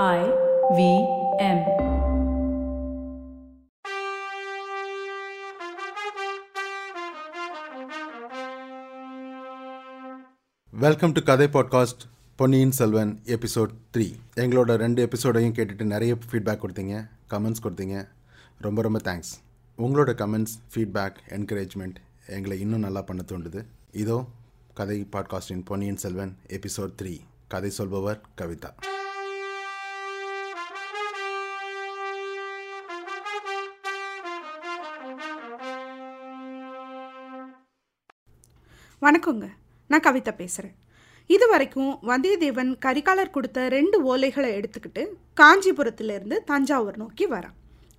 I V M. Welcome to கதை podcast Ponniyin Selvan episode three எங்களோட ரெண்டு எபிசோடையும் கேட்டுட்டு நிறைய ஃபீட்பேக் கொடுத்தீங்க கமெண்ட்ஸ் கொடுத்தீங்க. ரொம்ப ரொம்ப தேங்க்ஸ் உங்களோட கமெண்ட்ஸ் ஃபீட்பேக் என்கரேஜ்மெண்ட் எங்களை இன்னும் நல்லா பண்ண தோண்டுது. இதோ கதை பாட்காஸ்டின் பொன்னியின் செல்வன் எபிசோட் த்ரீ கதை சொல்பவர் கவிதா. வணக்கங்க. நான் கவிதா பேசுகிறேன் இது வரைக்கும் வந்தியத்தேவன் கரிகாலர் கொடுத்த ரெண்டு ஓலைகளை எடுத்துக்கிட்டு காஞ்சிபுரத்திலிருந்து தஞ்சாவூர் நோக்கி வரான்.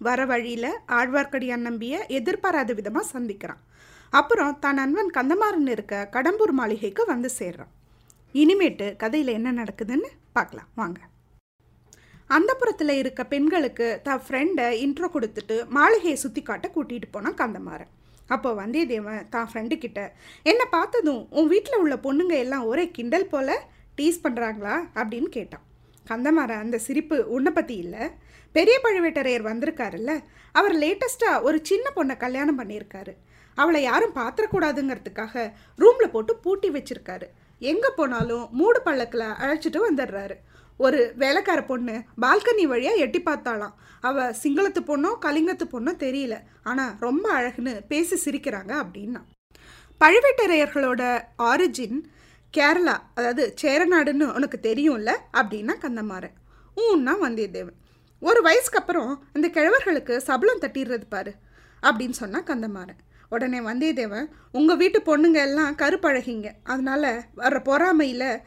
வர வழியில் ஆழ்வார்க்கடியான் நம்பிய எதிர்பாராத விதமாக சந்திக்கிறான். அப்புறம் தன் நண்பன் கந்தமாறன் இருக்க கடம்பூர் மாளிகைக்கு வந்து சேர்றான். இனிமேட்டு கதையில் என்ன நடக்குதுன்னு பார்க்கலாம். வாங்க. அந்தப்புறத்தில் இருக்க பெண்களுக்கு தன் ஃப்ரெண்டை இன்ட்ரோ கொடுத்துட்டு மாளிகையை சுற்றி காட்ட கூட்டிகிட்டு போனான் கந்தமாறன். அப்போ வந்தியத்தேவன் தான் ஃப்ரெண்டுக்கிட்ட என்னை பார்த்ததும் உன் வீட்டில் உள்ள பொண்ணுங்க எல்லாம் ஒரே கிண்டல் போல் டீஸ் பண்ணுறாங்களா அப்படின்னு கேட்டான். கந்தமார அந்த சிரிப்பு உன்னை பற்றி இல்லை. பெரிய பழுவேட்டரையர் வந்திருக்காருல்ல அவர் லேட்டஸ்ட்டாக ஒரு சின்ன பொண்ணை கல்யாணம் பண்ணியிருக்காரு. அவளை யாரும் பார்த்துடக்கூடாதுங்கிறதுக்காக ரூமில் போட்டு பூட்டி வச்சிருக்காரு. எங்கே போனாலும் மூடு பள்ளக்கில் அழைச்சிட்டு வந்துடுறாரு. ஒரு வேலைக்கார பொண்ணு பால்கனி வழியாக எட்டி பார்த்தாலாம் அவள் சிங்களத்து பொண்ணோ கலிங்கத்து பொண்ணோ தெரியல. ஆனால் ரொம்ப அழகுன்னு பேசி சிரிக்கிறாங்க அப்படின்னா. பழுவேட்டரையர்களோட ஆரிஜின் கேரளா அதாவது சேரநாடுன்னு உனக்கு தெரியும்ல அப்படின்னா கந்தமாறன். ஊன்னா வந்தியத்தேவன். ஒரு வயசுக்கு அப்புறம் அந்த கிழவர்களுக்கு சபலம் தட்டிடுறது பாரு அப்படின்னு சொன்னால் கந்தமாறன். உடனே வந்தியத்தேவன் உங்கள் வீட்டு பொண்ணுங்க எல்லாம் கருப்பழகிங்க. அதனால் வர்ற பொறாமையில்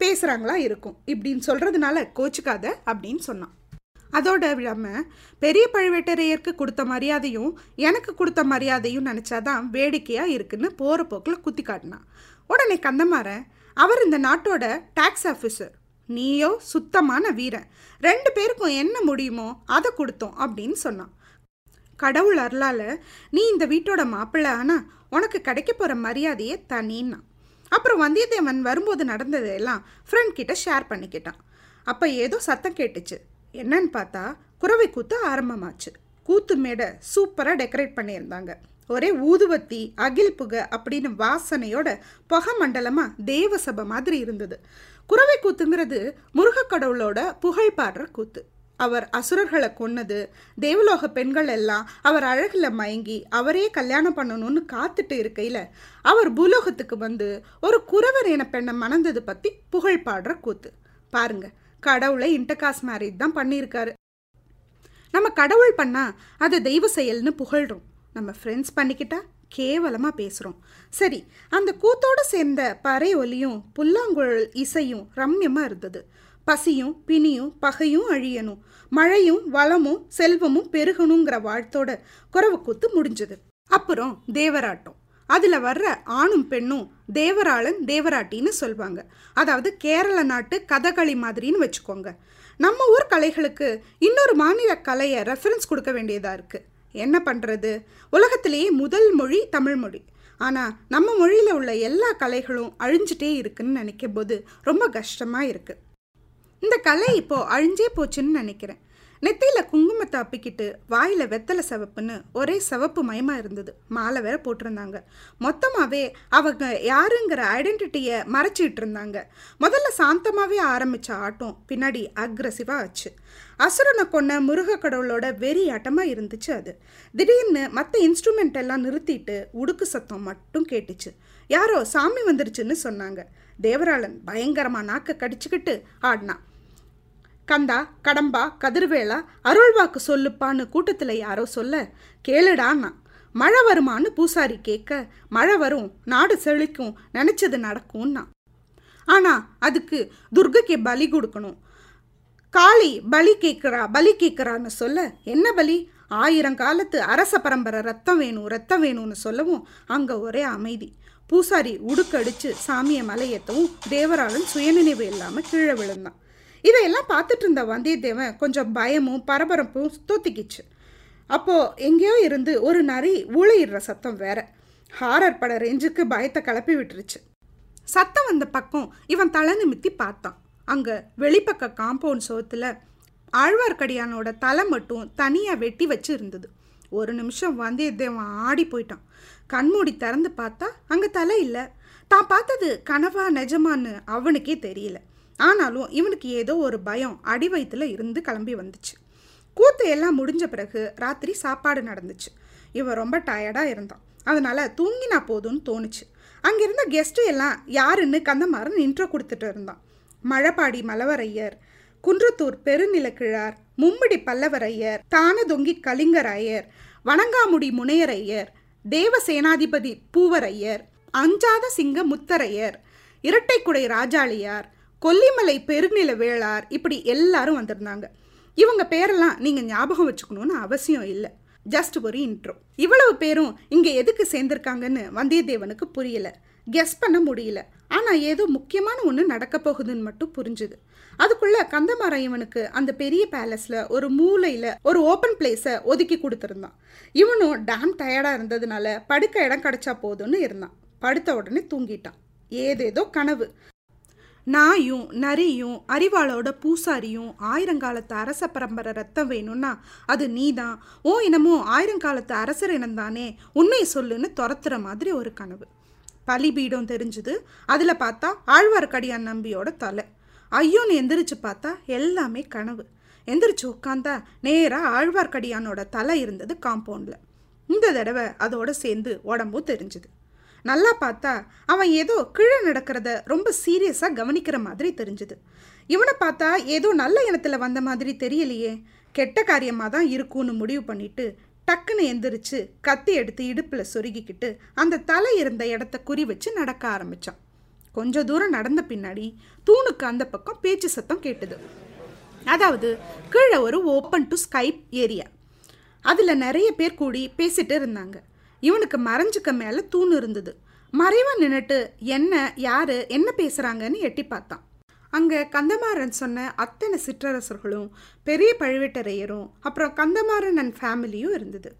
பேசுகிறாங்களா இருக்கும். இப்படின்னு சொல்கிறதுனால கோச்சுக்காத அப்படின்னு சொன்னான். அதோட விடாமல் பெரிய பழுவேட்டரையருக்கு கொடுத்த மரியாதையும் எனக்கு கொடுத்த மரியாதையும் நினச்சாதான் வேடிக்கையாக இருக்குன்னு போகிற போக்கில் குத்தி காட்டினான். உடனே கந்தமாறன் அவர் இந்த நாட்டோட டாக்ஸ் ஆஃபீஸர் நீயோ சுத்தமான வீரன். ரெண்டு பேருக்கும் என்ன முடியுமோ அதை கொடுத்தோம் அப்படின்னு சொன்னான். கடவுள் அருளால் நீ இந்த வீட்டோட மாப்பிள்ளை ஆனால் உனக்கு கிடைக்க போகிற மரியாதையே தனின்னா. அப்புறம் வந்தியத்தேவன் வரும்போது நடந்தது எல்லாம் ஃப்ரெண்ட் கிட்ட ஷேர் பண்ணிக்கிட்டான். அப்போ ஏதோ சத்தம் கேட்டுச்சு. என்னன்னு பார்த்தா குறவை கூத்து ஆரம்பமாச்சு. கூத்து மேடை சூப்பராக டெக்கரேட் பண்ணியிருந்தாங்க. ஒரே ஊதுவத்தி அகில் புகை அப்படின்னு வாசனையோட புகை மண்டலமாக தேவசபை மாதிரி இருந்தது. குறவை கூத்துங்கிறது முருகக் கடவுளோட புகழ் பாடுற கூத்து. அவர் அசுரர்களை கொன்னது. தேவலோக பெண்கள் எல்லாம் அவர் அழகில் மயங்கி அவரே கல்யாணம் பண்ணணும்னு காத்துட்டு இருக்கையில் அவர் பூலோகத்துக்கு வந்து ஒரு குறவர் என பெண்ணை மணந்தது பற்றி புகழ் பாடுற கூத்து. பாருங்க கடவுளை இன்டர்காஸ் மேரேஜ் தான் பண்ணியிருக்காரு. நம்ம கடவுள் பண்ணால் அது தெய்வ செயல்னு புகழ்கிறோம் நம்ம ஃப்ரெண்ட்ஸ் பண்ணிக்கிட்டா கேவலமாக பேசுகிறோம் சரி அந்த கூத்தோடு சேர்ந்த பறை ஒலியும் புல்லாங்குழல் இசையும் ரம்யமாக இருந்தது. பசியும் பிணியும் பகையும் அழியணும். மழையும் வளமும் செல்வமும் பெருகணுங்கிற வாழ்த்தோட குறவுக்கூத்து முடிஞ்சது. அப்புறம் தேவராட்டம். அதில் வர்ற ஆணும் பெண்ணும் தேவராளன் தேவராட்டின்னு சொல்லுவாங்க அதாவது கேரள நாட்டு கதகளி மாதிரின்னு வச்சுக்கோங்க. நம்ம ஊர் கலைகளுக்கு இன்னொரு மாநில கலையை ரெஃபரன்ஸ் கொடுக்க வேண்டியதாக இருக்குது என்ன பண்ணுறது உலகத்திலேயே முதல் மொழி தமிழ் மொழி. ஆனால் நம்ம மொழியில் உள்ள எல்லா கலைகளும் அழிஞ்சிட்டே இருக்குன்னு நினைக்கும் போது ரொம்ப கஷ்டமாக இருக்குது இந்த கலை இப்போ அழிஞ்சே போச்சுன்னு நினைக்கிறேன். நெத்தியில் குங்குமத்தை அப்பிக்கிட்டு வாயில் வெத்தலை சிவப்புன்னு ஒரே சிவப்பு மயமாக இருந்தது. மாலை வேற போட்டிருந்தாங்க. மொத்தமாகவே அவங்க யாருங்கிற ஐடென்டிட்டியை மறைச்சிட்டு இருந்தாங்க. முதல்ல சாந்தமாகவே ஆரம்பித்த ஆட்டம் பின்னாடி அக்ரஸிவாக ஆச்சு. அசுரனை கொண்ட முருக கடவுளோட வெறி ஆட்டமாக இருந்துச்சு அது. திடீர்னு மற்ற இன்ஸ்ட்ருமெண்ட் எல்லாம் நிறுத்திட்டு உடுக்கு சத்தம் மட்டும் கேட்டுச்சு. யாரோ சாமி வந்துருச்சுன்னு சொன்னாங்க. தேவராளன் பயங்கரமாக நாக்க கடிச்சுக்கிட்டு ஆடினான். கந்தா கடம்பா கதிர்வேலா அருள்வாக்கு சொல்லுப்பான்னு கூட்டத்தில் யாரோ சொல்ல கேளுடான்னா. மழை வருமான்னு பூசாரி கேட்க மழை வரும் நாடு செழிக்கும் நினச்சது நடக்கும்னா. ஆனால் அதுக்கு துர்கைக்கு பலி கொடுக்கணும். காளி பலி கேட்குறா பலி கேட்குறான்னு சொல்ல என்ன பலி? ஆயிரம் காலத்து அரச பரம்பரை ரத்தம் வேணும் ரத்தம் வேணும்னு சொல்லவும் அங்கே ஒரே அமைதி. பூசாரி உடுக்கடிச்சு சாமியை மலையேற்றவும் தேவராளன் சுயநினைவு இல்லாமல் கீழே விழுந்தான். இதையெல்லாம் பார்த்துட்டு இருந்த வந்தியத்தேவன் கொஞ்சம் பயமும் பரபரப்பும் தூத்திக்கிச்சு. அப்போது எங்கேயோ இருந்து ஒரு நரி ஊழையிடுற சத்தம் வேற. ஹாரர் பட ரேஞ்சுக்கு பயத்தை கிளப்பி விட்டுருச்சு. சத்தம் வந்த பக்கம் இவன் தலை நிமித்தி பார்த்தான். அங்கே வெளிப்பக்க காம்பவுண்ட் சோத்தில் ஆழ்வார்க்கடியானோட தலை மட்டும் தனியாக வெட்டி வச்சு இருந்தது ஒரு நிமிஷம் வந்தியத்தேவன் ஆடி போயிட்டான். கண்மூடி திறந்து பார்த்தா அங்கே தலை இல்லை. தான் பார்த்தது கனவா நிஜமான்னு அவனுக்கே தெரியல. ஆனாலும் இவனுக்கு ஏதோ ஒரு பயம் அடி வயிற்றுல இருந்து கிளம்பி வந்துச்சு. கூத்து எல்லாம் முடிஞ்ச பிறகு ராத்திரி சாப்பாடு நடந்துச்சு. இவன் ரொம்ப டயர்டாக இருந்தான். அதனால் தூங்கினா போதும்னு தோணுச்சு. அங்கிருந்த கெஸ்ட்டு எல்லாம் யாருன்னு கந்தமாறன் இன்ட்ரோ கொடுத்துட்டு இருந்தான். மழப்பாடி மலவரையர் குன்றத்தூர் பெருநிலக்கிழார் மும்மிடி பல்லவரையர் தானதொங்கி கலிங்கரையர் வணங்காமுடி முனையரையர் தேவசேனாதிபதி பூவரையர் அஞ்சாத சிங்க முத்தரையர் இரட்டைக்குடை ராஜாளியார் கொல்லிமலை பெருநில வேளார் இப்படி எல்லாரும் வந்திருந்தாங்க. இவங்க பேரெல்லாம் நீங்கள் ஞாபகம் வச்சுக்கணும்னு அவசியம் இல்லை. ஜஸ்ட் ஒரு இன்ட்ரோ இவ்வளவு பேரும் இங்கே எதுக்கு சேர்ந்திருக்காங்கன்னு வந்தியத்தேவனுக்கு புரியல. கெஸ் பண்ண முடியல. ஆனால் ஏதோ முக்கியமான ஒன்று நடக்க போகுதுன்னு மட்டும் புரிஞ்சுது. அதுக்குள்ள கந்தமாரம் இவனுக்கு அந்த பெரிய பேலஸில் ஒரு மூலையில் ஒரு ஓப்பன் பிளேஸை ஒதுக்கி கொடுத்துருந்தான். இவனும் டேம் டயர்டாக இருந்ததுனால படுக்க இடம் கிடைச்சா போதும்னு இருந்தான். படுத்த உடனே தூங்கிட்டான். ஏதேதோ கனவு. நாயும் நரியும் அறிவாளோட பூசாரியும் ஆயிரங்காலத்து அரச பரம்பரை ரத்தம் வேணும்னா அது நீதான். ஓ இனமும் ஆயிரங்காலத்து அரசர் இனம் தானே உண்மையை சொல்லுன்னு துரத்துற மாதிரி ஒரு கனவு. பலிபீடம் தெரிஞ்சுது. அதில் பார்த்தா ஆழ்வார்க்கடியான் நம்பியோட தலை. ஐயோன்னு எந்திரிச்சு பார்த்தா எல்லாமே கனவு. எந்திரிச்சு உட்காந்தா நேராக ஆழ்வார்க்கடியானோட தலை இருந்தது காம்பவுண்டில். இந்த தடவை அதோட சேர்ந்து உடம்பும் தெரிஞ்சுது. நல்லா பார்த்தா அவன் ஏதோ கீழே நடக்கிறத ரொம்ப சீரியஸாக கவனிக்கிற மாதிரி தெரிஞ்சுது. இவனை பார்த்தா ஏதோ நல்ல இனத்தில் வந்த மாதிரி தெரியலையே. கெட்ட காரியமாக தான் இருக்கும்னு முடிவு பண்ணிட்டு டக்குன்னு எந்திரிச்சு கத்தி எடுத்து இடுப்பில் சொருகிக்கிட்டு அந்த தலை இருந்த இடத்த குறி வச்சு நடக்க ஆரம்பித்தான் கொஞ்ச தூரம் நடந்த பின்னாடி தூணுக்கு அந்த பக்கம் பேச்சு சத்தம் கேட்டுது. அதாவது கீழே ஒரு ஓப்பன் டு ஸ்கைப் ஏரியா அதில் நிறைய பேர் கூடி பேசிட்டு இருந்தாங்க. இவனுக்கு மறைஞ்சுக்க மேலே தூண் இருந்தது. மறைவாக நின்றுட்டு என்ன யார் என்ன பேசுகிறாங்கன்னு எட்டி பார்த்தான். அங்கே கந்தமாறன் சொன்ன அத்தனை சிற்றரசர்களும் பெரிய பழுவேட்டரையரும் அப்புறம் கந்தமாறன் அண்ட் ஃபேமிலியும் இருந்தது.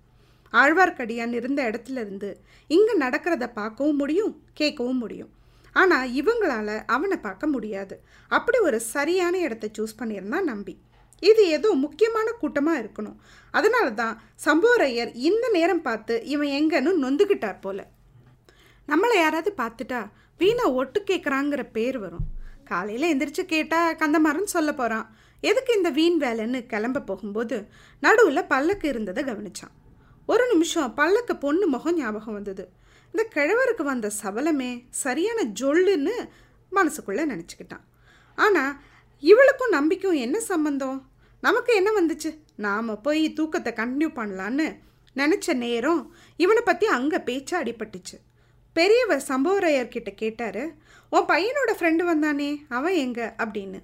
ஆழ்வார்க்கடியான் இருந்த இடத்துல இருந்து இங்கே நடக்கிறத பார்க்கவும் முடியும் கேட்கவும் முடியும். ஆனால் இவங்களால அவனை பார்க்க முடியாது. அப்படி ஒரு சரியான இடத்த சூஸ் பண்ணியிருந்தான் நம்பி. இது ஏதோ முக்கியமான கூட்டமாக இருக்கணும். அதனால தான் சம்போரையர் இந்த நேரம் பார்த்து இவன் எங்கன்னு நொந்துக்கிட்டார் போல. நம்மளை யாராவது பார்த்துட்டா வீணா ஒட்டு கேட்குறாங்கிற பேர் வரும். காலையில் எந்திரிச்சு கேட்டால் கந்தமாறன் சொல்ல போகிறான் எதுக்கு இந்த வீண் வேலைன்னு கிளம்ப போகும்போது நடுவில் பல்லக்கு இருந்ததை கவனிச்சான். ஒரு நிமிஷம் பல்லக்கு பொண்ணு முகம் ஞாபகம் வந்தது. இந்த கிழவருக்கு வந்த சபலமே சரியான ஜொல்லுன்னு மனசுக்குள்ளே நினச்சிக்கிட்டான். ஆனால் இவளுக்கும் நம்பிக்கும் என்ன சம்பந்தம்? நமக்கு என்ன வந்துச்சு? நாம் போய் தூக்கத்தை கண்டினியூ பண்ணலான்னு நினச்ச நேரம் இவனை பற்றி அங்கே பேச்சா அடிபட்டுச்சு. பெரியவர் சம்பவரையர்கிட்ட கேட்டார் உன் பையனோட ஃப்ரெண்டு வந்தானே? அவன் எங்க? அப்படின்னு.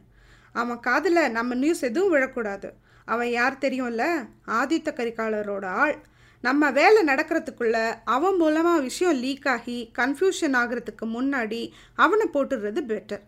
அவன் காதில் நம்ம நியூஸ் எதுவும் விழக்கூடாது. அவன் யார் தெரியும்ல? ஆதித்த கரிகாலரோட ஆள். நம்ம வேலை நடக்கிறதுக்குள்ள அவன் மூலமாக விஷயம் லீக் ஆகி கன்ஃபியூஷன் ஆகிறதுக்கு முன்னாடி அவனை போட்டுடுறது பெட்டர்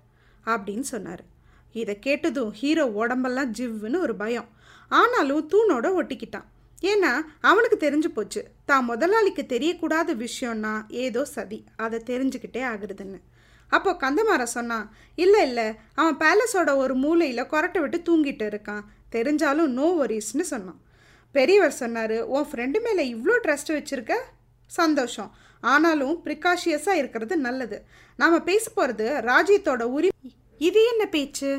அப்படின்னு சொன்னார். இதை கேட்டதும் ஹீரோ உடம்பெல்லாம் ஜிவ்வுன்னு ஒரு பயம். ஆனாலும் தூணோட ஒட்டிக்கிட்டான். ஏன்னா அவனுக்கு தெரிஞ்சு போச்சு. தான் முதலாளிக்கு தெரியக்கூடாத விஷயம்னா ஏதோ சதி. அதை தெரிஞ்சுக்கிட்டே ஆகுறதுன்னு. அப்போ கந்தமார சொன்னான் இல்லை இல்லை. அவன் பேலஸோட ஒரு மூலையில் கொரட்டை விட்டு தூங்கிட்டு இருக்கான். தெரிஞ்சாலும் நோ ஒரிஸ்னு சொன்னான். பெரியவர் சொன்னார் உன் ஃப்ரெண்டு மேலே இவ்வளோ ட்ரஸ்ட் வச்சுருக்க? சந்தோஷம். ஆனாலும் ப்ரிகாஷியஸாக இருக்கிறது நல்லது. நாம் பேச போகிறது ராஜ்யத்தோட உரி இது என்ன பேச்சு?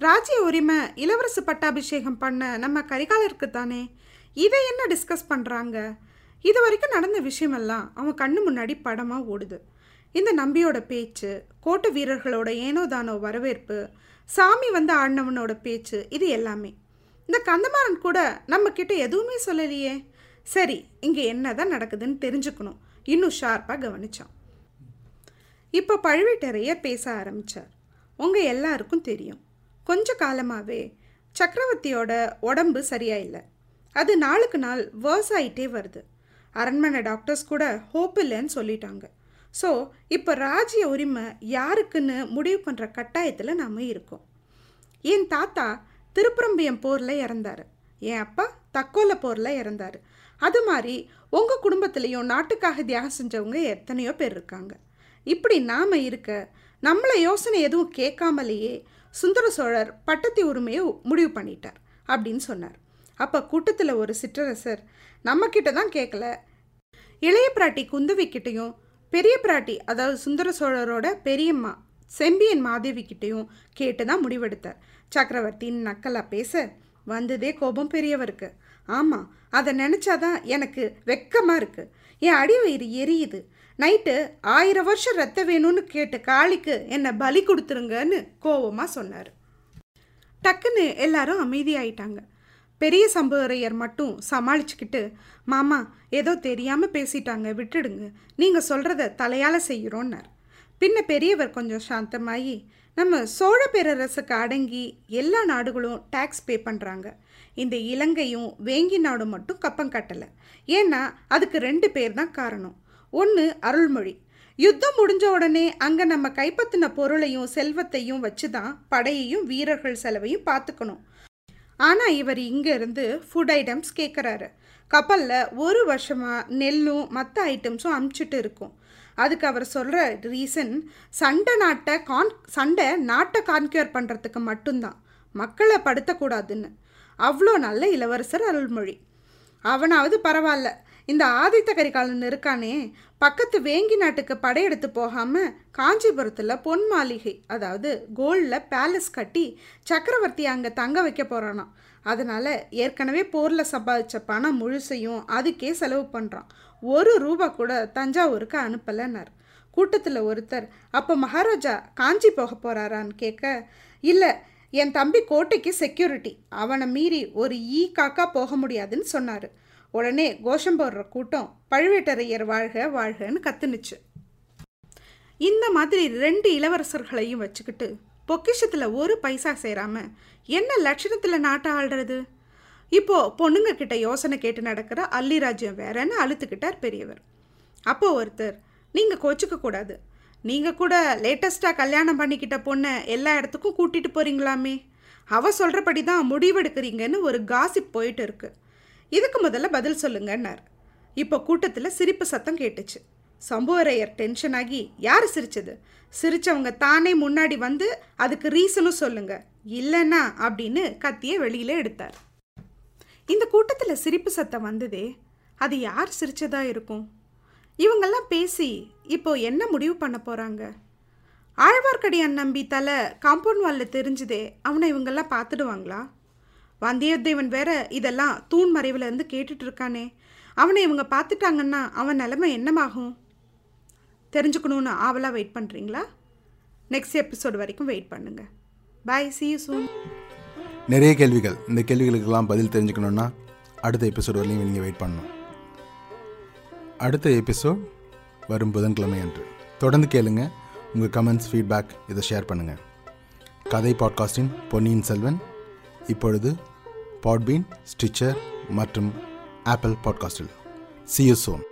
ராஜ்ய உரிமை இளவரசு பட்டாபிஷேகம் பண்ண நம்ம கரிகாலருக்கு தானே இதை என்ன டிஸ்கஸ் பண்ணுறாங்க இது வரைக்கும் நடந்த விஷயமெல்லாம் அவன் கண்ணு முன்னாடி படமாக ஓடுது. இந்த நம்பியோட பேச்சு கோட்டை வீரர்களோட ஏனோ தானோ வரவேற்பு சாமி வந்து ஆடினவனோட பேச்சு இது எல்லாமே. இந்த கந்தமாறன் கூட நம்ம கிட்ட எதுவுமே சொல்லலையே. சரி இங்கே என்ன தான் நடக்குதுன்னு தெரிஞ்சுக்கணும். இன்னும் ஷார்ப்பாக கவனிச்சான். இப்போ பழுவேட்டரையர் பேச ஆரம்பித்தார் உங்கள் எல்லாருக்கும் தெரியும். கொஞ்ச காலமாகவே சக்கரவர்த்தியோட உடம்பு சரியாக இல்லை அது நாளுக்கு நாள் வேர்ஸ் ஆகிட்டே வருது. அரண்மனை டாக்டர்ஸ் கூட ஹோப் இல்லைன்னு சொல்லிட்டாங்க. ஸோ இப்போ ராஜ்ய உரிமை யாருக்குன்னு முடிவு பண்ணுற கட்டாயத்தில் நாம் இருக்கோம். என் தாத்தா திருப்பரம்பியம் போரில் இறந்தார். என் அப்பா தக்கோல போரில் இறந்தார். அது மாதிரி உங்கள் குடும்பத்துலேயும் நாட்டுக்காக தியாகம் செஞ்சவங்க எத்தனையோ பேர் இருக்காங்க. இப்படி நாம் இருக்க நம்மளை யோசனை எதுவும் கேட்காமலேயே சுந்தர சோழர் பட்டத்து உரிமையை முடிவு பண்ணிட்டார் அப்படின்னு சொன்னார். அப்போ கூட்டத்தில் ஒரு சிற்றரசர் நம்மக்கிட்ட தான் கேட்கல இளைய பிராட்டி குந்தவி கிட்டேயும் பெரிய பிராட்டி அதாவது சுந்தர சோழரோட பெரியம்மா செம்பியன் மாதேவி கிட்டேயும் கேட்டு தான் முடிவெடுத்தார். சக்கரவர்த்தின்னு நக்கலா பேச வந்ததே கோபம் பெரியவருக்கு. ஆமாம் அதை நினச்சாதான் எனக்கு வெக்கமாக இருக்குது என் அடிவயிறு எரியுது. நைட்டு ஆயிரம் வருஷம் ரத்தம் வேணும்னு கேட்ட காளிக்கு என்னை பலி கொடுத்துருங்கன்னு கோபமாக சொன்னார். டக்குன்னு எல்லாரும் அமைதியாயிட்டாங்க. பெரிய சம்புவரையர் மட்டும் சமாளிச்சுக்கிட்டு மாமா ஏதோ தெரியாமல் பேசிட்டாங்க விட்டுடுங்க. நீங்கள் சொல்கிறத தலையால் செய்கிறோன்னார் பின்ன பெரியவர் கொஞ்சம் சாந்தமாகி நம்ம சோழ பேரரசுக்கு அடங்கி எல்லா நாடுகளும் டேக்ஸ் பே பண்ணுறாங்க இந்த இலங்கையும் வேங்கி நாடும் மட்டும் கப்பம் கட்டலை. ஏன்னா அதுக்கு ரெண்டு பேர் தான் காரணம். ஒன்று அருள்மொழி. யுத்தம் முடிஞ்ச உடனே அங்கே நம்ம கைப்பற்றின பொருளையும் செல்வத்தையும் வச்சு தான் படையையும் வீரர்கள் செலவையும் பார்த்துக்கணும். ஆனால் இவர் இங்கே இருந்து ஃபுட் ஐட்டம்ஸ் கேட்குறாரு கப்பலில் ஒரு வருஷமாக நெல்லும் மற்ற ஐட்டம்ஸும் அமுச்சிட்டு இருக்கும். அதுக்கு அவர் சொல்கிற ரீசன் சண்டை நாட்டை கான் சண்டை நாட்டை கான்கியூர் பண்ணுறதுக்கு மட்டும்தான். மக்களை படுத்தக்கூடாதுன்னு. அவ்வளோ நல்ல இளவரசர் அருள்மொழி. அவனாவது பரவாயில்ல. இந்த ஆதித்த கரிகாலன் இருக்கானே பக்கத்து வேங்கி நாட்டுக்கு படையெடுத்து போகாமல் காஞ்சிபுரத்தில் பொன் மாளிகை அதாவது கோல்டில் பேலஸ் கட்டி சக்கரவர்த்தி அங்கே தங்க வைக்க போகிறானாம் அதனால் ஏற்கனவே போரில் சம்பாதிச்ச பணம் முழுசையும் அதுக்கே செலவு பண்ணுறான் ஒரு ரூபா கூட தஞ்சாவூருக்கு அனுப்பலைன்னார். கூட்டத்தில் ஒருத்தர் அப்போ மகாராஜா காஞ்சி போக போகிறாரான்னு கேட்க இல்லை என் தம்பி கோட்டைக்கு செக்யூரிட்டி அவனை மீறி ஒரு ஈ காக்கா போக முடியாதுன்னு சொன்னார். உடனே கோஷம் போடுற கூட்டம் பழுவேட்டரையர் வாழ்க வாழ்கன்னு கத்துனுச்சு. இந்த மாதிரி ரெண்டு இளவரசர்களையும் வச்சுக்கிட்டு பொக்கிஷத்தில் ஒரு பைசா சேராம என்ன லட்சணத்தில் நாட்டை ஆள்றது? இப்போ பொண்ணுங்க கிட்ட யோசனை கேட்டு நடக்கிற அல்லிராஜ்யம் வேறன்னு அழுத்துக்கிட்டார் பெரியவர். அப்போ ஒருத்தர் நீங்கள் கோச்சிக்க கூடாது. நீங்கள் கூட லேட்டஸ்ட்டாக கல்யாணம் பண்ணிக்கிட்ட பொண்ணை எல்லா இடத்துக்கும் கூட்டிகிட்டு போகிறீங்களாமே அவ சொல்கிறபடி தான் முடிவெடுக்கிறீங்கன்னு ஒரு காசிப் போயிட்டு இருக்குது இதுக்கு முதல்ல பதில் சொல்லுங்கன்னார். இப்போ கூட்டத்தில் சிரிப்பு சத்தம் கேட்டுச்சு. சம்புவரையர் டென்ஷன் ஆகி யார் சிரிச்சது? சிரிச்சவங்க தானே முன்னாடி வந்து அதுக்கு ரீசனும் சொல்லுங்க. இல்லைன்னா அப்படின்னு கத்தியை வெளியில எடுத்தார். இந்த கூட்டத்தில் சிரிப்பு சத்தம் வந்ததே அது யார் சிரிச்சதா இருக்கும்? இவங்கெல்லாம் பேசி இப்போ என்ன முடிவு பண்ண போகிறாங்க ஆழ்வார்க்கடியான் நம்பி தலை காம்பவுண்ட் வாலில் தெரிஞ்சுதே அவனை இவங்கெல்லாம் பார்த்துடுவாங்களா? வந்தியத்தேவன் வேற இதெல்லாம் தூண் மறைவில் இருந்து கேட்டுட்டு இருக்கானே. அவனை இவங்க பார்த்துட்டாங்கன்னா அவன் நிலைமை என்னமாகும்? தெரிஞ்சுக்கணுன்னு ஆவலாக வெயிட் பண்ணுறீங்களா நெக்ஸ்ட் எபிசோடு வரைக்கும் வெயிட் பண்ணுங்கள் பாய் சி யூ சூன் நிறைய கேள்விகள். இந்த கேள்விகளுக்கெல்லாம் பதில் தெரிஞ்சுக்கணுன்னா அடுத்த எபிசோடு வரலையும் நீங்கள் வெயிட் பண்ணணும். அடுத்த எபிசோட் வரும் புதன்கிழமை அன்று. தொடர்ந்து கேளுங்க. உங்கள் கமெண்ட்ஸ் ஃபீட்பேக் இதை ஷேர் பண்ணுங்கள் கதை பாட்காஸ்டின் பொன்னியின் செல்வன். இப்பொழுது பாட்பீன் ஸ்டிச்சர் மற்றும் ஆப்பிள் பாட்காஸ்டில் சி யூ சோன்